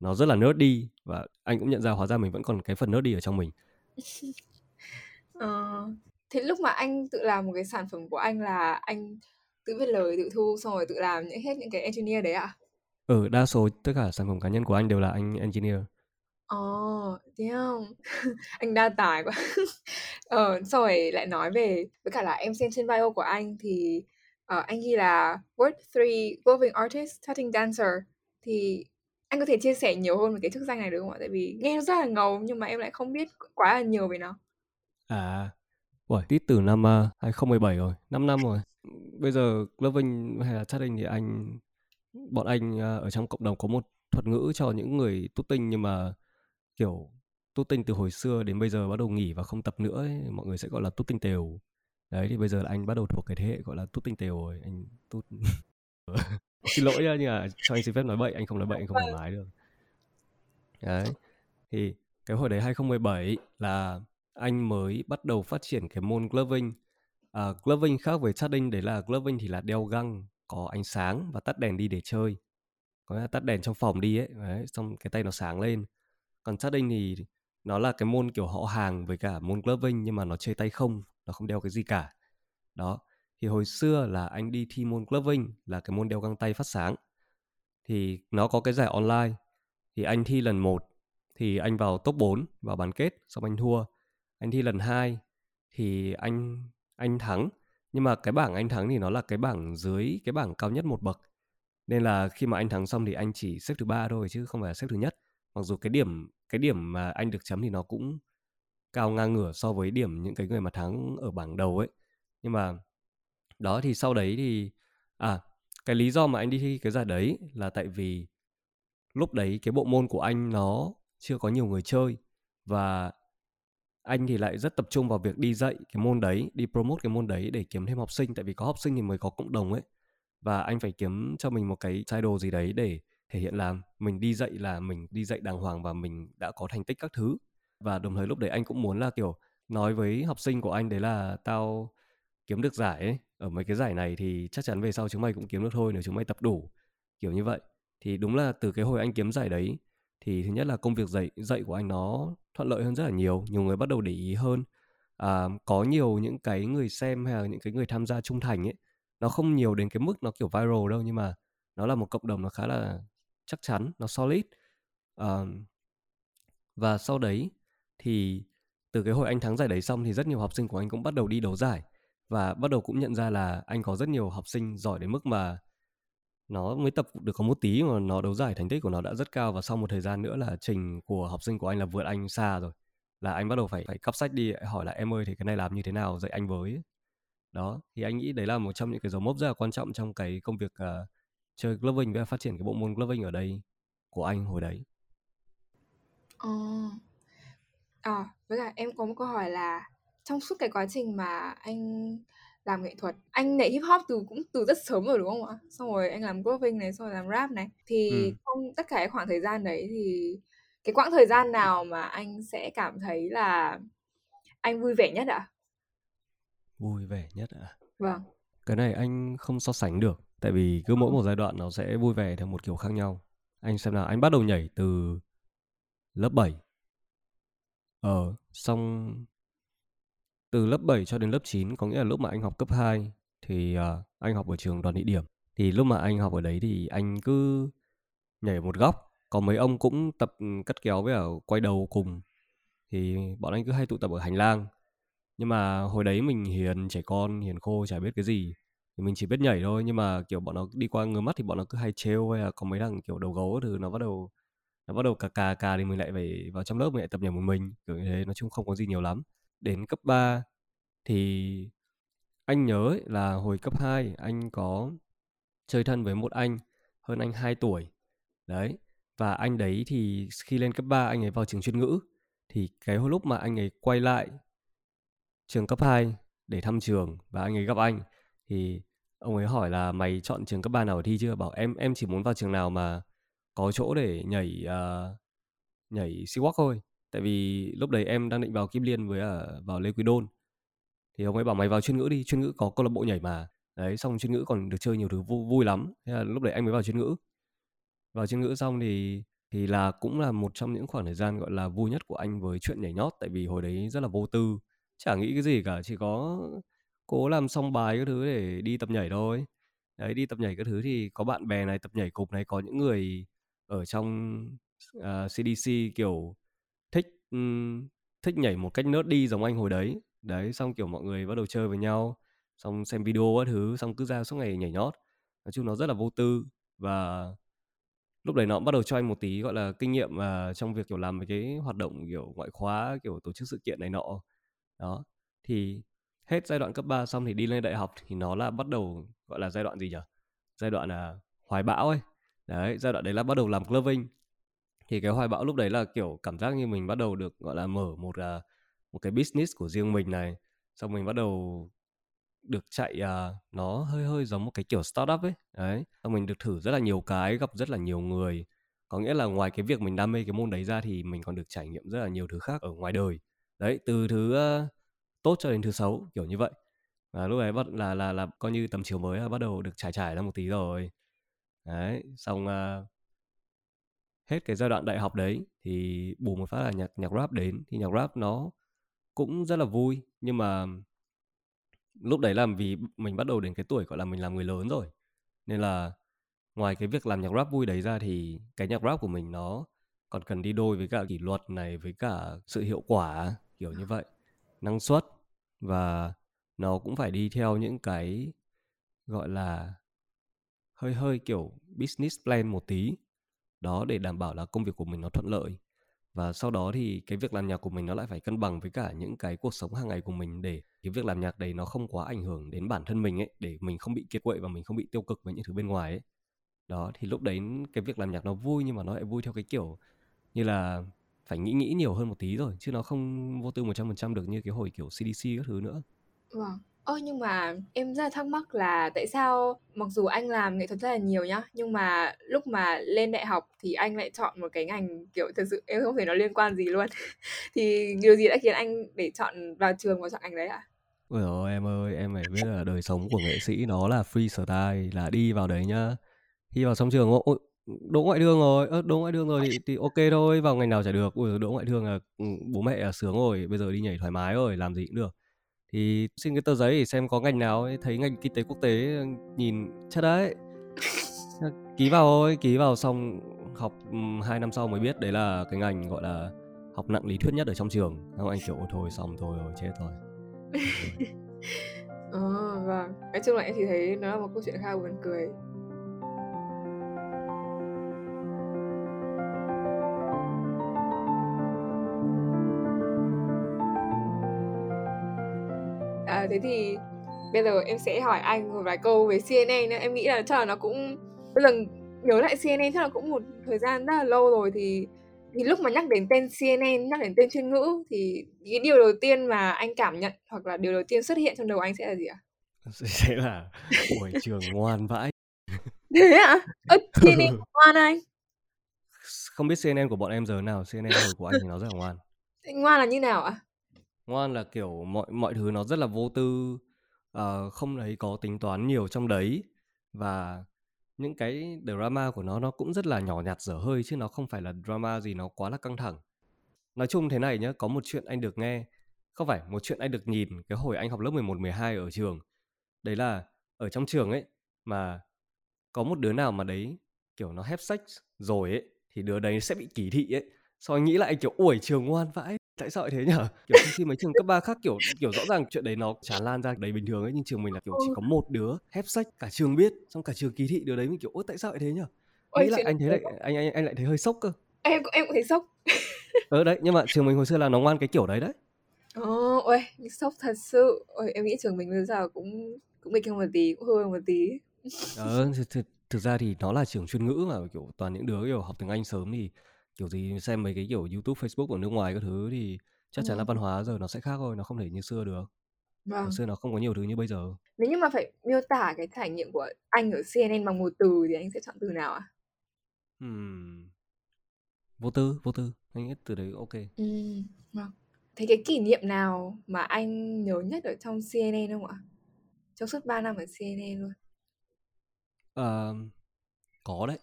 nó rất là nerd đi và anh cũng nhận ra hóa ra mình vẫn còn cái phần nerd đi ở trong mình. Ờ, thế lúc mà anh tự làm một cái sản phẩm của anh là anh tự viết lời tự thu xong rồi tự làm những hết những cái engineer đấy à ừ đa số tất cả sản phẩm cá nhân của anh đều là anh engineer Ồ, thế không? Anh đa tài quá. Ờ, xong rồi lại nói về với cả là em xem trên bio của anh thì uh, anh ghi là Word 3 Growing Artist Starting Dancer thì anh có thể chia sẻ nhiều hơn về cái chức danh này được không ạ? Tại vì nghe nó rất là ngầu nhưng mà em lại không biết quá là nhiều về nó. À, Uầy, tít từ năm à, uh, 2017 rồi, 5 năm rồi. Bây giờ Loving hay là Chatting thì anh bọn anh uh, ở trong cộng đồng có một thuật ngữ cho những người tút tinh nhưng mà kiểu tút tinh từ hồi xưa đến bây giờ bắt đầu nghỉ và không tập nữa ấy, mọi người sẽ gọi là tút tinh tều. Đấy thì bây giờ là anh bắt đầu thuộc cái thế hệ gọi là tút tinh tều rồi anh tút xin lỗi nha nhưng mà cho anh xin phép nói bậy anh không nói bậy anh không thoải mái được. Đấy thì cái hồi đấy 2017 là anh mới bắt đầu phát triển cái môn gloving. À, gloving khác với chatting đấy là gloving thì là đeo găng có ánh sáng và tắt đèn đi để chơi. Có là tắt đèn trong phòng đi ấy đấy, xong cái tay nó sáng lên. Còn chatting thì nó là cái môn kiểu họ hàng với cả môn gloving nhưng mà nó chơi tay không nó không đeo cái gì cả. Đó thì hồi xưa là anh đi thi môn gloving là cái môn đeo găng tay phát sáng. Thì nó có cái giải online thì anh thi lần một thì anh vào top 4 vào bán kết xong anh thua anh thi lần hai thì anh anh thắng. Nhưng mà cái bảng anh thắng thì nó là cái bảng dưới, cái bảng cao nhất một bậc. Nên là khi mà anh thắng xong thì anh chỉ xếp thứ ba thôi, chứ không phải là xếp thứ nhất. Mặc dù cái điểm cái điểm mà anh được chấm thì nó cũng cao ngang ngửa so với điểm những cái người mà thắng ở bảng đầu ấy. Nhưng mà đó thì sau đấy thì à cái lý do mà anh đi thi cái giải đấy là tại vì lúc đấy cái bộ môn của anh nó chưa có nhiều người chơi. Và anh thì lại rất tập trung vào việc đi dạy cái môn đấy, đi promote cái môn đấy để kiếm thêm học sinh, tại vì có học sinh thì mới có cộng đồng ấy. Và anh phải kiếm cho mình một cái title gì đấy để thể hiện là mình đi dạy là mình đi dạy đàng hoàng và mình đã có thành tích các thứ. Và đồng thời lúc đấy anh cũng muốn là, kiểu, nói với học sinh của anh đấy là tao kiếm được giải ấy, ở mấy cái giải này thì chắc chắn về sau chúng mày cũng kiếm được thôi, nếu chúng mày tập đủ kiểu như vậy. Thì đúng là từ cái hồi anh kiếm giải đấy thì thứ nhất là công việc dạy dạy của anh nó thuận lợi hơn rất là nhiều nhiều người bắt đầu để ý hơn. À, có nhiều những cái người xem hay là những cái người tham gia trung thành ấy nó không nhiều đến cái mức nó kiểu viral đâu nhưng mà nó là một cộng đồng nó khá là chắc chắn nó solid. À, và sau đấy thì từ cái hồi anh thắng giải đấy xong thì rất nhiều học sinh của anh cũng bắt đầu đi đấu giải và bắt đầu cũng nhận ra là anh có rất nhiều học sinh giỏi đến mức mà nó mới tập được có một tí mà nó đấu giải thành tích của nó đã rất cao và sau một thời gian nữa là trình của học sinh của anh là vượt anh xa rồi. Là anh bắt đầu phải phải cắp sách đi hỏi là em ơi thì cái này làm như thế nào? Dạy anh với. Đó thì anh nghĩ đấy là một trong những cái dấu mốc rất là quan trọng trong cái công việc uh, chơi gloving và phát triển cái bộ môn gloving ở đây của anh hồi đấy. Ờ. À, với cả em có một câu hỏi là trong suốt cái quá trình mà anh làm nghệ thuật, anh nhảy hip hop từ cũng từ rất sớm rồi đúng không ạ? Xong rồi anh làm gloving này, xong rồi làm rap này. Thì ừ. trong tất cả cái khoảng thời gian đấy thì cái quãng thời gian nào mà anh sẽ cảm thấy là anh vui vẻ nhất ạ? vui vẻ nhất ạ Vâng. cái này anh không so sánh được tại vì cứ mỗi một giai đoạn nó sẽ vui vẻ theo một kiểu khác nhau anh xem nào anh bắt đầu nhảy từ lớp 7 ờ xong từ lớp 7 cho đến lớp 9 có nghĩa là lúc mà anh học cấp 2 thì uh, anh học ở trường đoàn địa điểm. Thì lúc mà anh học ở đấy thì anh cứ nhảy một góc. Có mấy ông cũng tập ừ, cắt kéo với ở quay đầu cùng. Thì bọn anh cứ hay tụ tập ở hành lang. Nhưng mà hồi đấy mình hiền trẻ con hiền khô chả biết cái gì. Thì mình chỉ biết nhảy thôi nhưng mà kiểu bọn nó đi qua ngứa mắt thì bọn nó cứ hay trêu hay là có mấy thằng kiểu đầu gấu thì nó bắt đầu nó bắt đầu cà cà cà thì mình lại phải vào trong lớp mình lại tập nhảy một mình kiểu như thế. Nói chung không có gì nhiều lắm đến cấp 3 thì anh nhớ ấy, là hồi cấp 2 anh có chơi thân với một anh hơn anh 2 tuổi. Đấy và anh đấy thì khi lên cấp 3 anh ấy vào trường chuyên ngữ. Thì cái hồi lúc mà anh ấy quay lại trường cấp 2 để thăm trường và anh ấy gặp anh thì ông ấy hỏi là mày chọn trường cấp 3 nào thi chưa? Bảo em em chỉ muốn vào trường nào mà có chỗ để nhảy uh, nhảy sea thôi tại vì lúc đấy em đang định vào kim liên với ở vào lê quý đôn. Thì ông ấy bảo mày vào chuyên ngữ đi chuyên ngữ có câu lạc bộ nhảy mà. Đấy xong chuyên ngữ còn được chơi nhiều thứ vui, vui lắm. Thế là lúc đấy anh mới vào chuyên ngữ. Vào chuyên ngữ xong thì thì là cũng là một trong những khoảng thời gian gọi là vui nhất của anh với chuyện nhảy nhót. Tại vì hồi đấy rất là vô tư chả nghĩ cái gì cả chỉ có cố làm xong bài các thứ để đi tập nhảy thôi. Đấy đi tập nhảy các thứ thì có bạn bè này tập nhảy cục này có những người ở trong à, uh, CDC kiểu um, thích nhảy một cách nớt đi giống anh hồi đấy. Đấy xong kiểu mọi người bắt đầu chơi với nhau xong xem video các thứ xong cứ ra suốt ngày nhảy nhót. Nói chung nó rất là vô tư và lúc đấy nó cũng bắt đầu cho anh một tí gọi là kinh nghiệm uh, trong việc kiểu làm mấy cái hoạt động kiểu ngoại khóa kiểu tổ chức sự kiện này nọ. Đó thì hết giai đoạn cấp 3 xong thì đi lên đại học thì nó là bắt đầu gọi là giai đoạn gì nhỉ? Giai đoạn là hoài bão ấy. Đấy giai đoạn đấy là bắt đầu làm clubbing thì cái hoài bão lúc đấy là kiểu cảm giác như mình bắt đầu được gọi là mở một uh, một cái business của riêng mình này. Xong mình bắt đầu được chạy uh, nó hơi hơi giống một cái kiểu startup ấy đấy. Xong mình được thử rất là nhiều cái gặp rất là nhiều người. Có nghĩa là ngoài cái việc mình đam mê cái môn đấy ra thì mình còn được trải nghiệm rất là nhiều thứ khác ở ngoài đời. Đấy từ thứ uh, tốt cho đến thứ xấu kiểu như vậy. Và lúc đấy bắt là là là coi như tầm chiều mới là bắt đầu được trải trải ra một tí rồi. Đấy xong uh, hết cái giai đoạn đại học đấy thì bù một phát là nhạc nhạc rap đến. Thì nhạc rap nó cũng rất là vui, nhưng mà lúc đấy làm vì mình bắt đầu đến cái tuổi, gọi là, mình làm người lớn rồi. Nên là ngoài cái việc làm nhạc rap vui đấy ra thì cái nhạc rap của mình nó còn cần đi đôi với cả kỷ luật này, với cả sự hiệu quả, kiểu như vậy, năng suất. Và nó cũng phải đi theo những cái, gọi là, hơi hơi kiểu business plan một tí đó để đảm bảo là công việc của mình nó thuận lợi và sau đó thì cái việc làm nhạc của mình nó lại phải cân bằng với cả những cái cuộc sống hàng ngày của mình để cái việc làm nhạc đấy nó không quá ảnh hưởng đến bản thân mình ấy, để mình không bị kiệt quệ và mình không bị tiêu cực với những thứ bên ngoài ấy đó, thì lúc đấy cái việc làm nhạc nó vui nhưng mà nó lại vui theo cái kiểu như là phải nghĩ nghĩ nhiều hơn một tí rồi chứ nó không vô tư một trăm phần trăm được như cái hồi kiểu CDC các thứ nữa. Vâng. Ơ nhưng mà em rất là thắc mắc là tại sao mặc dù anh làm nghệ thuật rất là nhiều nhá, nhưng mà lúc mà lên đại học thì anh lại chọn một cái ngành kiểu thật sự em không thể nói liên quan gì luôn. thì điều gì đã khiến anh để chọn vào trường và chọn ngành đấy ạ? À? Ôi dồi em ơi, em phải biết là đời sống của nghệ sĩ nó là freestyle, là đi vào đấy nhá. Khi vào xong trường, ôi, đỗ ngoại thương rồi, ơ, đỗ ngoại thương rồi thì, thì ok thôi, vào ngành nào chả được. Ui, đỗ ngoại thương là ừ, bố mẹ là sướng rồi, bây giờ đi nhảy thoải mái rồi, làm gì cũng được thì xin cái tờ giấy để xem có ngành nào ấy, thấy ngành kinh tế quốc tế ờ, nhìn chất đấy. Ký vào thôi, ký vào xong học hai năm sau mới biết đấy là cái ngành gọi là học nặng lý thuyết nhất ở trong trường. Không anh kiểu thôi, xong thôi rồi, chết rồi. Ờ vâng. Nói chung là em chỉ thấy nó là một câu chuyện khá buồn cười. Thế thì bây giờ em sẽ hỏi anh một vài câu về CNN nữa em nghĩ là chắc là nó cũng bây giờ nhớ lại CNN chắc là cũng một thời gian rất là lâu rồi thì thì lúc mà nhắc đến tên CNN nhắc đến tên chuyên ngữ thì cái điều đầu tiên mà anh cảm nhận hoặc là điều đầu tiên xuất hiện trong đầu anh sẽ là gì ạ? Sẽ là buổi trường ngoan vãi. Thế ạ? À? Ơ, CNN ngoan anh? Không biết CNN của bọn em giờ nào, CNN hồi của anh thì nó rất là ngoan. Ngoan là như nào ạ? Ngoan là, kiểu, mọi mọi thứ nó rất là vô tư, uh, không thấy có tính toán nhiều trong đấy. và những cái drama của nó nó cũng rất là nhỏ nhặt dở hơi chứ nó không phải là drama gì nó quá là căng thẳng. Nói chung thế này nhá có một chuyện anh được nghe. Không phải một chuyện anh được nhìn cái hồi anh học lớp 11 12 ở trường. Đấy là ở trong trường ấy mà có một đứa nào mà đấy kiểu nó hép sách rồi ấy thì đứa đấy sẽ bị kỳ thị ấy. Sau anh nghĩ lại kiểu ủi trường ngoan vãi tại sao lại thế nhở kiểu khi mấy trường cấp 3 khác kiểu kiểu rõ ràng chuyện đấy nó tràn lan ra đấy bình thường ấy nhưng trường mình là kiểu chỉ có một đứa hép sách cả trường biết xong cả trường kỳ thị đứa đấy mình kiểu ôi tại sao lại thế nhở nghĩ lại anh thấy lại anh anh anh lại thấy hơi sốc cơ. Em em cũng thấy sốc. Ờ đấy nhưng mà trường mình hồi xưa là nó ngoan cái kiểu đấy đấy. Ồ ôi sốc thật sự. Ôi em nghĩ trường mình bây giờ cũng cũng bị hơn một tí cũng hơi một tí. Ờ thực, thực ra thì nó là trường chuyên ngữ mà kiểu toàn những đứa kiểu học tiếng anh sớm thì kiểu gì xem mấy cái kiểu youtube facebook ở nước ngoài các thứ thì chắc chắn là văn hóa giờ nó sẽ khác thôi nó không thể như xưa được. Vâng. hồi xưa nó không có nhiều thứ như bây giờ. Nếu như mà phải miêu tả cái trải nghiệm của anh ở cnn bằng một từ thì anh sẽ chọn từ nào ạ? À? hmm. vô tư vô tư. Anh nghĩ từ đấy ok. Ừ, vâng. Thế cái kỷ niệm nào mà anh nhớ nhất ở trong cnn không ạ? Trong suốt 3 năm ở cnn luôn. Uh, có đấy.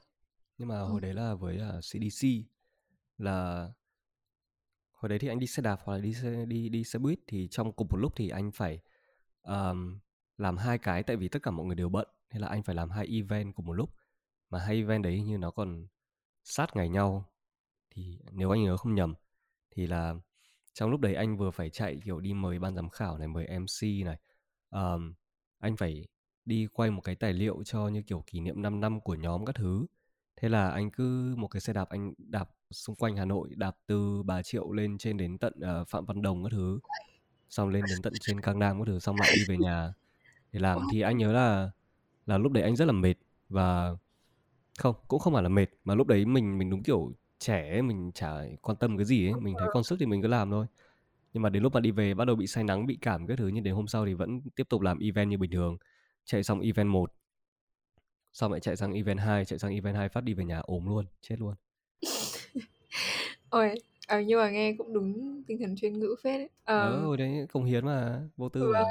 Nhưng mà hồi ừ. đấy là với uh, à, CDC là hồi đấy thì anh đi xe đạp hoặc là đi xe đi đi xe buýt thì trong cùng một lúc thì anh phải um, làm hai cái tại vì tất cả mọi người đều bận nên là anh phải làm hai event cùng một lúc. Mà hai event đấy như nó còn sát ngày nhau thì nếu anh nhớ không nhầm thì là trong lúc đấy anh vừa phải chạy kiểu đi mời ban giám khảo này mời mc này um, anh phải đi quay một cái tài liệu cho như kiểu kỷ niệm 5 năm của nhóm các thứ. Thế là anh cứ một cái xe đạp anh đạp xung quanh Hà Nội đạp từ Bà Triệu lên trên đến tận uh, Phạm Văn Đồng các thứ xong lên đến tận trên Cang Nam các thứ xong lại đi về nhà để làm. Thì anh nhớ là là lúc đấy anh rất là mệt và không cũng không phải là mệt mà lúc đấy mình mình đúng kiểu trẻ ấy, mình chả quan tâm cái gì ấy mình thấy con sức thì mình cứ làm thôi. Nhưng mà đến lúc mà đi về bắt đầu bị say nắng bị cảm các thứ nhưng đến hôm sau thì vẫn tiếp tục làm event như bình thường. Chạy xong event 1 xong lại chạy sang event 2 chạy sang event 2 phát đi về nhà ốm luôn chết luôn ôi à, nhưng mà nghe cũng đúng tinh thần chuyên ngữ phết đấy. Ờ, ờ hồi đấy công hiến mà vô tư mà.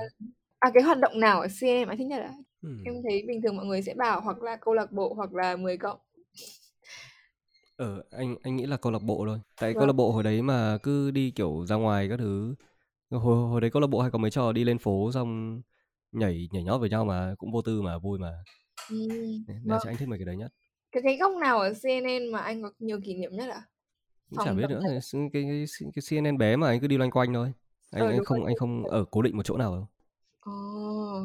à cái hoạt động nào ở CN mà thích nhất hmm. em thấy bình thường mọi người sẽ bảo hoặc là câu lạc bộ hoặc là 10 cộng. Ờ anh anh nghĩ là câu lạc bộ thôi. Tại vâng. câu lạc bộ hồi đấy mà cứ đi kiểu ra ngoài các thứ. Hồi hồi đấy câu lạc bộ hay có mấy trò đi lên phố xong nhảy nhảy nhót với nhau mà cũng vô tư mà vui mà. Ừ, nên vâng. anh thích mấy cái đấy nhất. Cái cái góc nào ở CNN mà anh có nhiều kỷ niệm nhất ạ à? chả biết nữa cái, cái, cái, cái CNN bé mà anh cứ đi loanh quanh thôi. Anh, ờ, anh không anh không ở cố định một chỗ nào đâu. Ồ,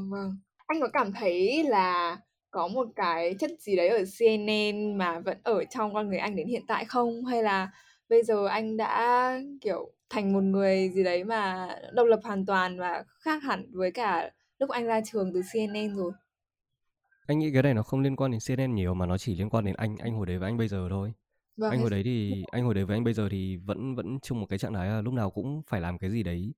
vâng. Anh có cảm thấy là có một cái chất gì đấy ở CNN mà vẫn ở trong con người anh đến hiện tại không? Hay là bây giờ anh đã kiểu thành một người gì đấy mà độc lập hoàn toàn và khác hẳn với cả lúc anh ra trường từ CNN rồi? Anh nghĩ cái này nó không liên quan đến CNN nhiều mà nó chỉ liên quan đến anh anh hồi đấy với anh bây giờ thôi vâng, anh hồi đấy thì anh hồi đấy với anh bây giờ thì vẫn vẫn chung một cái trạng thái là lúc nào cũng phải làm cái gì đấy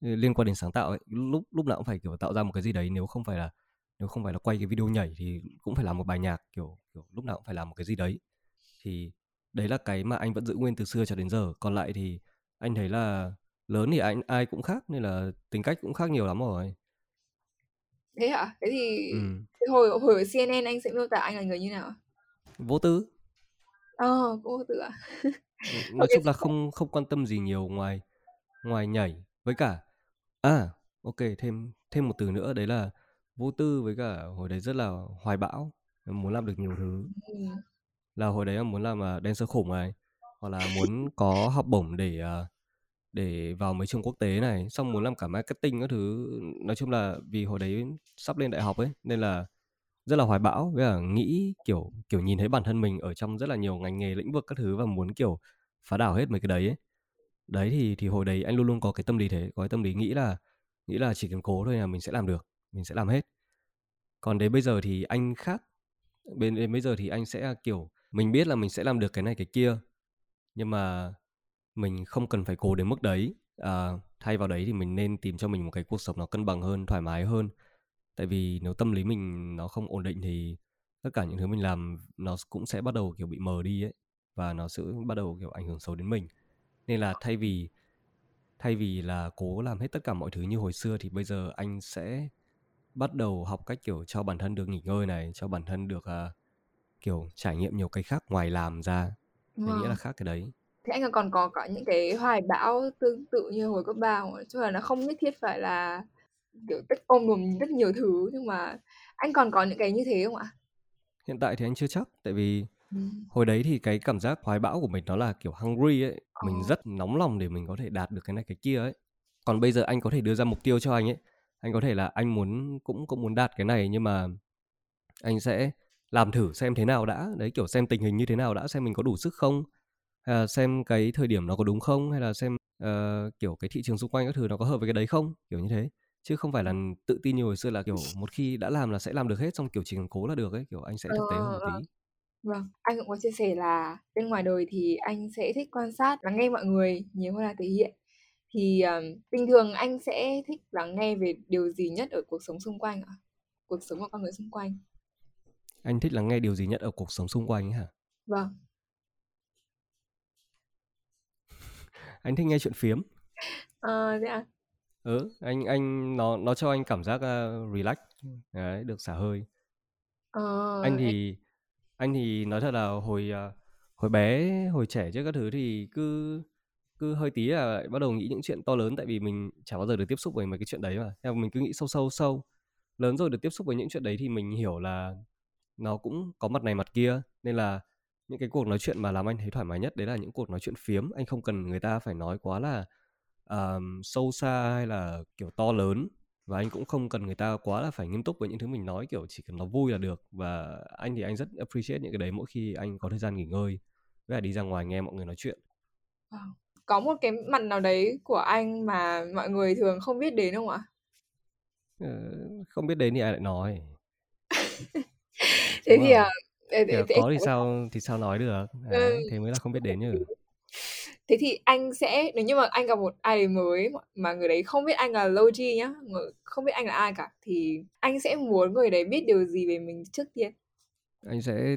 ừ, liên quan đến sáng tạo ấy. Lúc lúc nào cũng phải kiểu tạo ra một cái gì đấy nếu không phải là nếu không phải là quay cái video nhảy thì cũng phải làm một bài nhạc kiểu kiểu lúc nào cũng phải làm một cái gì đấy. Thì đấy là cái mà anh vẫn giữ nguyên từ xưa cho đến giờ. Còn lại thì anh thấy là lớn thì anh ai cũng khác nên là tính cách cũng khác nhiều lắm rồi. Thế hả thế thì ừ. hồi hồi ở CNN anh sẽ miêu tả anh là người như nào? Vô tư ờ vô tư à ừ, nói chung là không không quan tâm gì nhiều ngoài ngoài nhảy. Với cả à ok thêm thêm một từ nữa đấy là vô tư với cả hồi đấy rất là hoài bão. Muốn làm được nhiều thứ. Ừ. là hồi đấy em muốn làm uh, dancer khủng này hoặc là muốn có học bổng để uh, để vào mấy trường quốc tế này xong muốn làm cả marketing các thứ. Nói chung là vì hồi đấy sắp lên đại học ấy nên là rất là hoài bão với cả nghĩ kiểu kiểu nhìn thấy bản thân mình ở trong rất là nhiều ngành nghề lĩnh vực các thứ và muốn kiểu phá đảo hết mấy cái đấy ấy. đấy thì thì hồi đấy anh luôn luôn có cái tâm lý thế có cái tâm lý nghĩ là nghĩ là chỉ cần cố thôi là mình sẽ làm được mình sẽ làm hết. Còn đến bây giờ thì anh khác bên đến bây giờ thì anh sẽ kiểu mình biết là mình sẽ làm được cái này cái kia nhưng mà mình không cần phải cố đến mức đấy. À, thay vào đấy thì mình nên tìm cho mình một cái cuộc sống nó cân bằng hơn thoải mái hơn tại vì nếu tâm lý mình nó không ổn định thì tất cả những thứ mình làm nó cũng sẽ bắt đầu kiểu bị mờ đi ấy và nó sẽ bắt đầu kiểu ảnh hưởng xấu đến mình nên là thay vì thay vì là cố làm hết tất cả mọi thứ như hồi xưa thì bây giờ anh sẽ bắt đầu học cách kiểu cho bản thân được nghỉ ngơi này, cho bản thân được uh, kiểu trải nghiệm nhiều cái khác ngoài làm ra. Wow. Em nghĩ là khác cái đấy. Thế anh còn có có những cái hoài bão tương tự như hồi cấp ba không? Chứ là nó không nhất thiết phải là kiểu tất ôm đùm rất nhiều thứ nhưng mà anh còn có những cái như thế không ạ? Hiện tại thì anh chưa chắc tại vì ừ. hồi đấy thì cái cảm giác hoài bão của mình nó là kiểu hungry ấy, mình oh. rất nóng lòng để mình có thể đạt được cái này cái kia ấy. Còn bây giờ anh có thể đưa ra mục tiêu cho anh ấy. Anh có thể là anh muốn cũng cũng muốn đạt cái này nhưng mà anh sẽ làm thử xem thế nào đã, đấy kiểu xem tình hình như thế nào đã, xem mình có đủ sức không, hay là xem cái thời điểm nó có đúng không hay là xem uh, kiểu cái thị trường xung quanh các thứ nó có hợp với cái đấy không, kiểu như thế chứ không phải là tự tin như hồi xưa là kiểu một khi đã làm là sẽ làm được hết xong kiểu chỉ cần cố là được ấy kiểu anh sẽ thực tế hơn một ờ, tí. Vâng anh cũng có chia sẻ là bên ngoài đời thì anh sẽ thích quan sát lắng nghe mọi người nhiều hơn là thể hiện. Thì um, bình thường anh sẽ thích lắng nghe về điều gì nhất ở cuộc sống xung quanh ạ? Cuộc sống của con người xung quanh. Anh thích lắng nghe điều gì nhất ở cuộc sống xung quanh ấy hả? Vâng. Anh thích nghe chuyện phiếm. Ờ à, à ừ anh anh nó nó cho anh cảm giác uh, relax. Đấy được xả hơi. Ờ, anh thì anh thì nói thật là hồi uh, hồi bé hồi trẻ trước các thứ thì cứ cứ hơi tí là bắt đầu nghĩ những chuyện to lớn. Tại vì mình chả bao giờ được tiếp xúc với mấy cái chuyện đấy mà. Theo mình cứ nghĩ sâu sâu sâu. Lớn rồi được tiếp xúc với những chuyện đấy thì mình hiểu là nó cũng có mặt này mặt kia. Nên là những cái cuộc nói chuyện mà làm anh thấy thoải mái nhất đấy là những cuộc nói chuyện phiếm. Anh không cần người ta phải nói quá là um, sâu xa hay là kiểu to lớn và anh cũng không cần người ta quá là phải nghiêm túc với những thứ mình nói kiểu chỉ cần nó vui là được. Và anh thì anh rất appreciate những cái đấy mỗi khi anh có thời gian nghỉ ngơi với là đi ra ngoài nghe mọi người nói chuyện. Có một cái mặt nào đấy của anh mà mọi người thường không biết đến không ạ? Ờ, không biết đến thì ai lại nói. Thế thì à, để, để, để, có thì sao thì sao nói được ừ. thế mới là không biết đến chứ thế thì anh sẽ nếu như mà anh gặp một ai mới mà người đấy không biết anh là Logi nhá không biết anh là ai cả thì anh sẽ muốn người đấy biết điều gì về mình trước tiên anh sẽ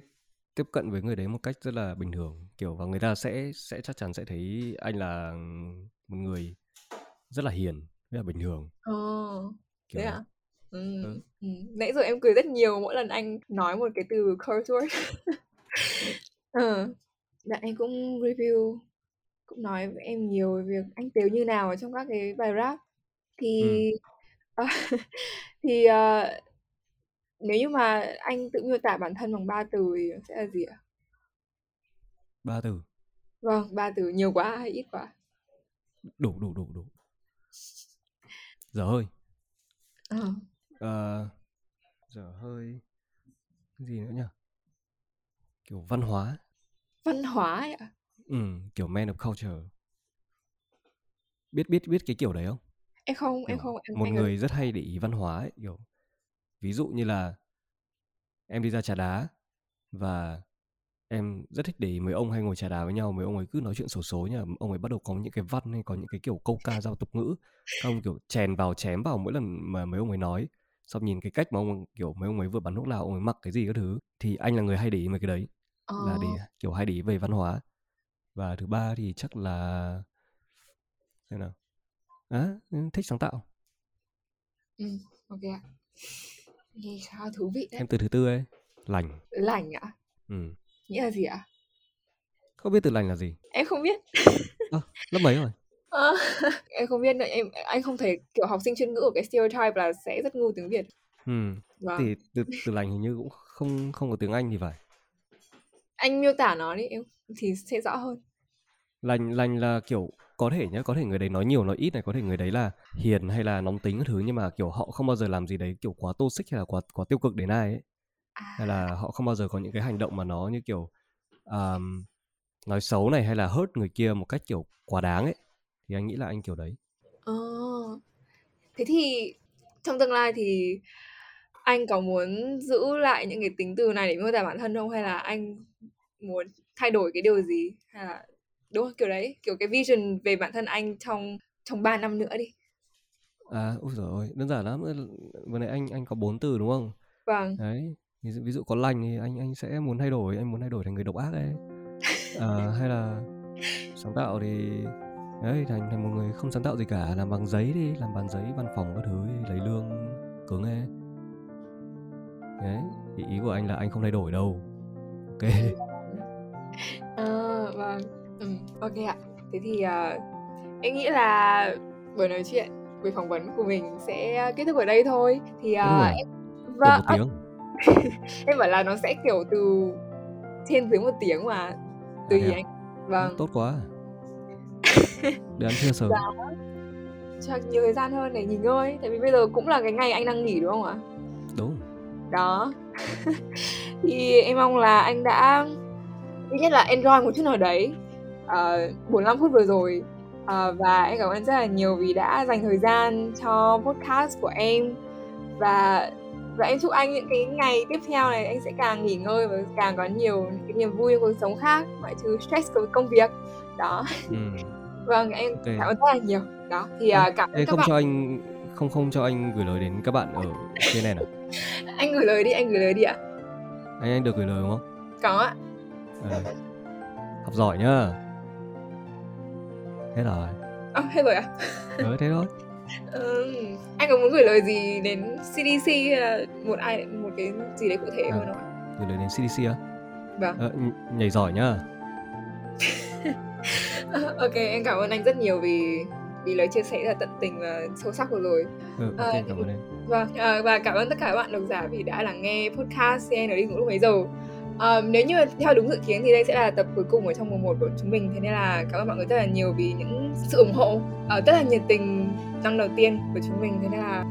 tiếp cận với người đấy một cách rất là bình thường kiểu và người ta sẽ sẽ chắc chắn sẽ thấy anh là một người rất là hiền rất là bình thường ờ kiểu thế à ừ. Ừ. ừ. nãy giờ em cười rất nhiều mỗi lần anh nói một cái từ curse word ờ bạn anh cũng review cũng nói với em nhiều về việc anh Tiếu như nào ở trong các cái bài rap thì ừ. uh, thì uh, nếu như mà anh tự miêu tả bản thân bằng ba từ thì sẽ là gì ạ? Ba từ. Vâng, ba từ nhiều quá hay ít quá? Đủ đủ đủ đủ. Giờ hơi. Ờ. Uh, giờ hơi cái gì nữa nhỉ? Kiểu văn hóa. Văn hóa ấy ạ? Ừ, kiểu man of culture. Biết biết biết cái kiểu đấy không? Em không, kiểu em không. Em, một em người rất hay để ý văn hóa ấy, kiểu ví dụ như là em đi ra trà đá và em rất thích để ý mấy ông hay ngồi trà đá với nhau mấy ông ấy cứ nói chuyện sổ số nhá ông ấy bắt đầu có những cái văn hay có những cái kiểu câu ca giao tục ngữ các ông kiểu chèn vào chém vào mỗi lần mà mấy ông ấy nói xong nhìn cái cách mà ông kiểu mấy ông ấy vừa bắn thuốc lào ông ấy mặc cái gì các thứ thì anh là người hay để ý mấy cái đấy oh. là để kiểu hay để ý về văn hóa và thứ ba thì chắc là thế nào. À, thích sáng tạo. Ừ, ok nghe khá thú vị đấy. Em từ thứ tư ấy lành. Lành ạ? Ừ. Nghĩa là gì ạ? Không biết từ lành là gì. Em không biết. À, lớp mấy rồi? À, em không biết nữa. Em anh không thể kiểu học sinh chuyên ngữ của cái stereotype là sẽ rất ngu tiếng việt. Ừ vâng. thì từ từ lành hình như cũng không không có tiếng anh thì phải. Anh miêu tả nó đi em thì sẽ rõ hơn lành lành là kiểu có thể nhá có thể người đấy nói nhiều nói ít này có thể người đấy là hiền hay là nóng tính cái thứ nhưng mà kiểu họ không bao giờ làm gì đấy kiểu quá toxic hay là quá quá tiêu cực đến ai ấy. Hay là à. họ không bao giờ có những cái hành động mà nó như kiểu um, nói xấu này hay là hurt người kia một cách kiểu quá đáng ấy. Thì anh nghĩ là anh kiểu đấy. Ờ. Thế thì trong tương lai thì anh có muốn giữ lại những cái tính từ này để miêu tả bản thân không? Hay là anh muốn thay đổi cái điều gì? Hay là đúng không? Kiểu đấy kiểu cái vision về bản thân anh trong trong 3 năm nữa đi. À ôi rồi đơn giản lắm. Vừa nãy anh anh có bốn từ đúng không? Vâng. Đấy ví dụ, ví dụ có lành thì anh anh sẽ muốn thay đổi anh muốn thay đổi thành người độc ác ấy. À, hay là sáng tạo thì đấy thành thành một người không sáng tạo gì cả làm bằng giấy đi làm bàn giấy văn phòng các thứ lấy lương cứng ấy. Đấy thì ý của anh là anh không thay đổi đâu. Ok. Vâng ừ, ok ạ. Thế thì uh, em nghĩ là buổi nói chuyện buổi phỏng vấn của mình sẽ kết thúc ở đây thôi. Thì uh, em vâng, một tiếng. em bảo là nó sẽ kiểu từ trên dưới một tiếng mà tùy à, anh. Vâng. Tốt quá để ăn trưa sớm. Dạ. cho nhiều thời gian hơn để nghỉ ngơi tại vì bây giờ cũng là cái ngày anh đang nghỉ đúng không ạ? Đúng. Đó. Thì em mong là anh đã thứ nhất là enjoy một chút nào đấy uh, 45 phút vừa rồi. Uh, và em cảm ơn rất là nhiều vì đã dành thời gian cho podcast của em. Và và em chúc anh những cái ngày tiếp theo này anh sẽ càng nghỉ ngơi và càng có nhiều những cái niềm vui trong cuộc sống khác ngoại trừ stress của công việc. Đó. Ừ. vâng em okay. cảm ơn rất là nhiều. Đó thì uh, cảm ơn các không bạn. cho anh không không cho anh gửi lời đến các bạn ở trên này nào. Anh gửi lời đi anh gửi lời đi ạ. Anh anh được gửi lời đúng không? Có ạ. À, học giỏi nhá hết rồi. À, hết rồi à? Ừ, thế thôi. Ừ, anh có muốn gửi lời gì đến CDC hay là một ai một cái gì đấy cụ thể à, hơn không gửi lời đến CDC á? Vâng. À, nhảy giỏi nhá. Ok em cảm ơn anh rất nhiều vì vì lời chia sẻ là tận tình và sâu sắc vừa rồi. Ừ, okay, à, cảm ơn em. Vâng, à, và cảm ơn tất cả các bạn độc giả vì đã lắng nghe podcast CN ở đi ngủ lúc mấy giờ um, nếu như theo đúng dự kiến thì đây sẽ là tập cuối cùng ở trong mùa 1 của chúng mình. Thế nên là cảm ơn mọi người rất là nhiều vì những sự ủng hộ uh, Rất là nhiệt tình năm đầu tiên của chúng mình. Thế nên là